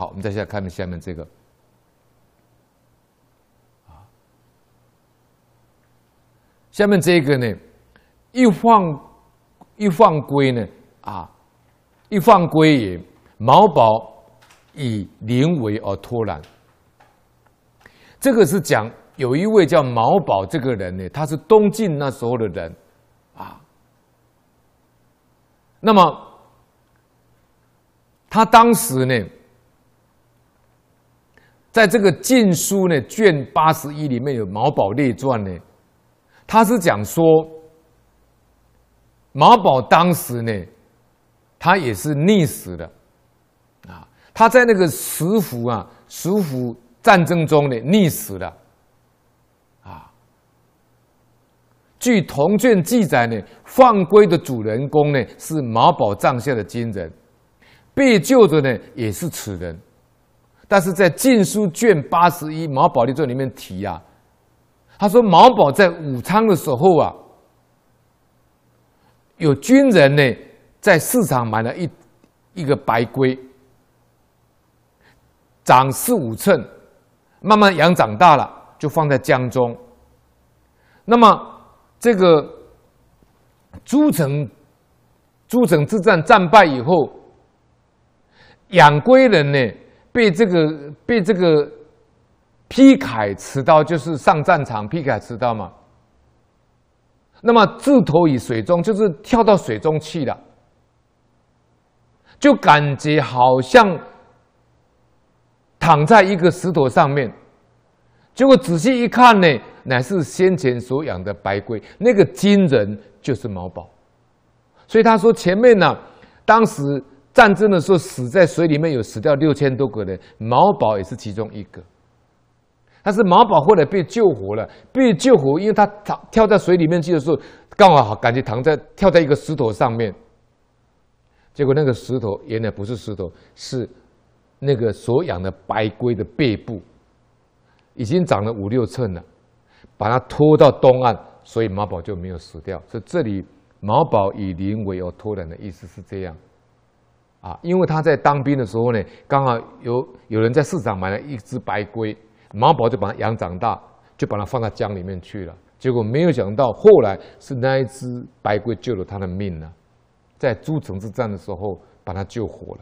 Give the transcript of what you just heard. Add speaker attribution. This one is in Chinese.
Speaker 1: 好，我们再下来看下面这个。啊下面这个呢，一放一放归呢，啊，一放归也，毛宝以灵为而托然。这个是讲有一位叫毛宝这个人呢，他是东晋那时候的人，啊，那么他当时呢，在这个《晋书》呢卷八十一里面有《毛宝列传》呢。他是讲说，毛宝当时呢，他也是溺死的，啊，他在那个石虎啊，石虎战争中呢溺死了，啊，据铜卷记载呢，放归的主人公呢是毛宝帐下的金人，被救的呢也是此人，但是在《晋书》卷八十一《毛宝列传》里面提啊。他说：“毛宝在武昌的时候啊，有军人呢在市场买了一一个白龟，长四五寸，慢慢养长大了，就放在江中。那么这个诸城诸城之战战败以后，养龟人呢被这个被这个。”劈铠持刀就是上战场劈铠持刀嘛。那么自投于水中，就是跳到水中去了，就感觉好像躺在一个石头上面。结果仔细一看呢，乃是先前所养的白龟，那个金人就是毛宝。所以他说前面呢、当时战争的时候死在水里面有死掉六千多个人，毛宝也是其中一个。但是毛宝后来被救活了，被救活，因为他跳跳在水里面去的时候，刚好感觉躺在跳在一个石头上面，结果那个石头原来不是石头，是那个所养的白龟的背部，已经长了五六寸了，把它拖到东岸，所以毛宝就没有死掉。所以这里毛宝以临危而托然的意思是这样，啊，因为他在当兵的时候呢，刚好有有人在市场买了一只白龟。毛宝就把它养长大，就把它放到江里面去了。结果没有想到，后来是那一只白龟救了他的命呢，在诸城之战的时候把他救活了。